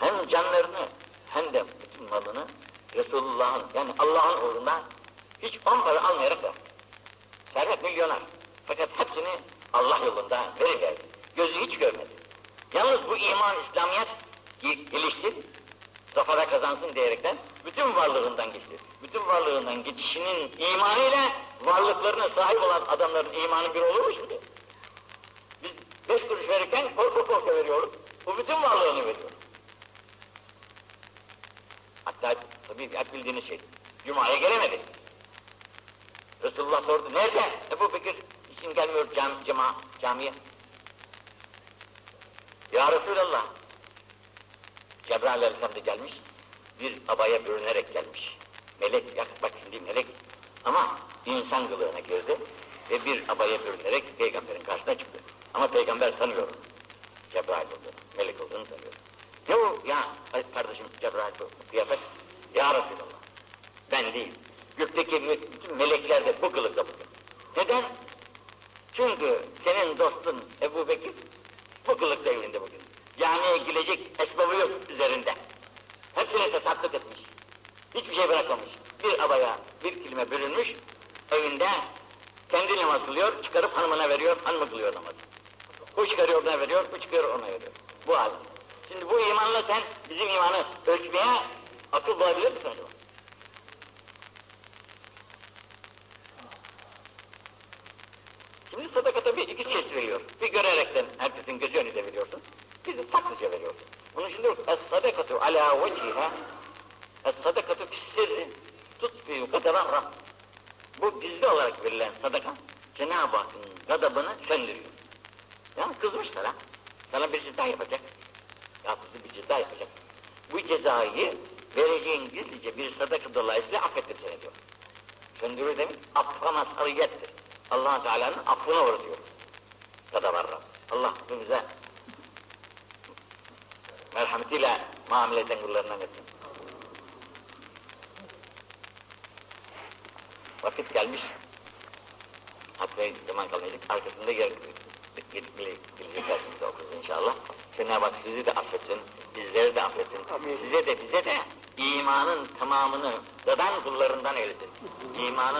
Hem canlarını hem de bütün malını Resulullah'ın yani Allah'ın uğruna hiç on para almayarak ver. Servet milyoner. Fakat hepsini Allah yolunda veriverdi. Gözü hiç görmedi. Yalnız bu iman, İslamiyet ge- gelişti, zafere kazansın diyerekten bütün varlığından geçti. Bütün varlığından geçişinin imanıyla varlıklarına sahip olan adamların imanı bir olur mu şimdi? Biz beş kuruş verirken korku korku veriyoruz. Bu bütün varlığını veriyor. Hatta tabii hep bildiğiniz şey. Cuma'ya gelemedi. Resulullah sordu. Nerede? Ebu Bekir için gelmiyor cam, cama, camiye. Ya Resulallah. Cebrail Aleyhisselam da gelmiş. Bir abaya bürünerek gelmiş. Melek, ya bak şimdi melek. Ama insan kılığına girdi. Ve bir abaya bürünerek peygamberin karşısına çıktı. Ama peygamber tanıyor. Cebrail olduğunu, melek olduğunu tanıyor. Ne o ya kardeşim Cebrail kıyafet? Ya Resulallah. Ben değil. Gökteki bütün melekler de bu kılıkta bugün. Neden? Çünkü senin dostun Ebu Bekir bu kılıkta evinde bugün. Camiye girecek esbabı yok üzerinde. Hepsine tesattük etmiş. Hiçbir şey bırakmamış. Bir abaya, bir kilime bürünmüş, evinde kendi namaz kılıyor, çıkarıp hanımına veriyor, hanımı kılıyor namazı. Bu çıkarıyor ona veriyor, bu çıkıyor ona veriyor. Bu hal. Şimdi bu imanla sen bizim imanı ölçmeye akıl bulabilir misin acaba? Şimdi sadaka tabii iki çeşit veriyor. Bir görerekten herkesin gözü önünde veriyorsun. Bir de saklıca veriyorsun. Bunun için diyoruz, es-sadakatu ala veciha es-sadakatu fissirri tutfiyu kadara Bu gizli olarak verilen sadaka Cenab-ı Hakk'ın gadabını söndürüyor. Yani kızmışlar ha. Sana bir ceza yapacak. Ya kızı bir ceza yapacak. Bu cezayı vereceğin gizlice bir sadaka dolayısıyla affettir seni diyor. Söndürür demek affa mazhariyettir. Allah Teala'nın affına uğratıyor. Kadavarra. Allah hepimize merhametiyle muamele eden kullarından etsin. Vakit gelmiş. Hatta zaman kalmayacak. Arkasında gelecek dersimizde okuruz inşallah. Cenab-ı Hak sizi de affetsin, bizleri de affetsin. Amin. Size de bize de imanın tamamını dadan kullarından eylesin. İmanın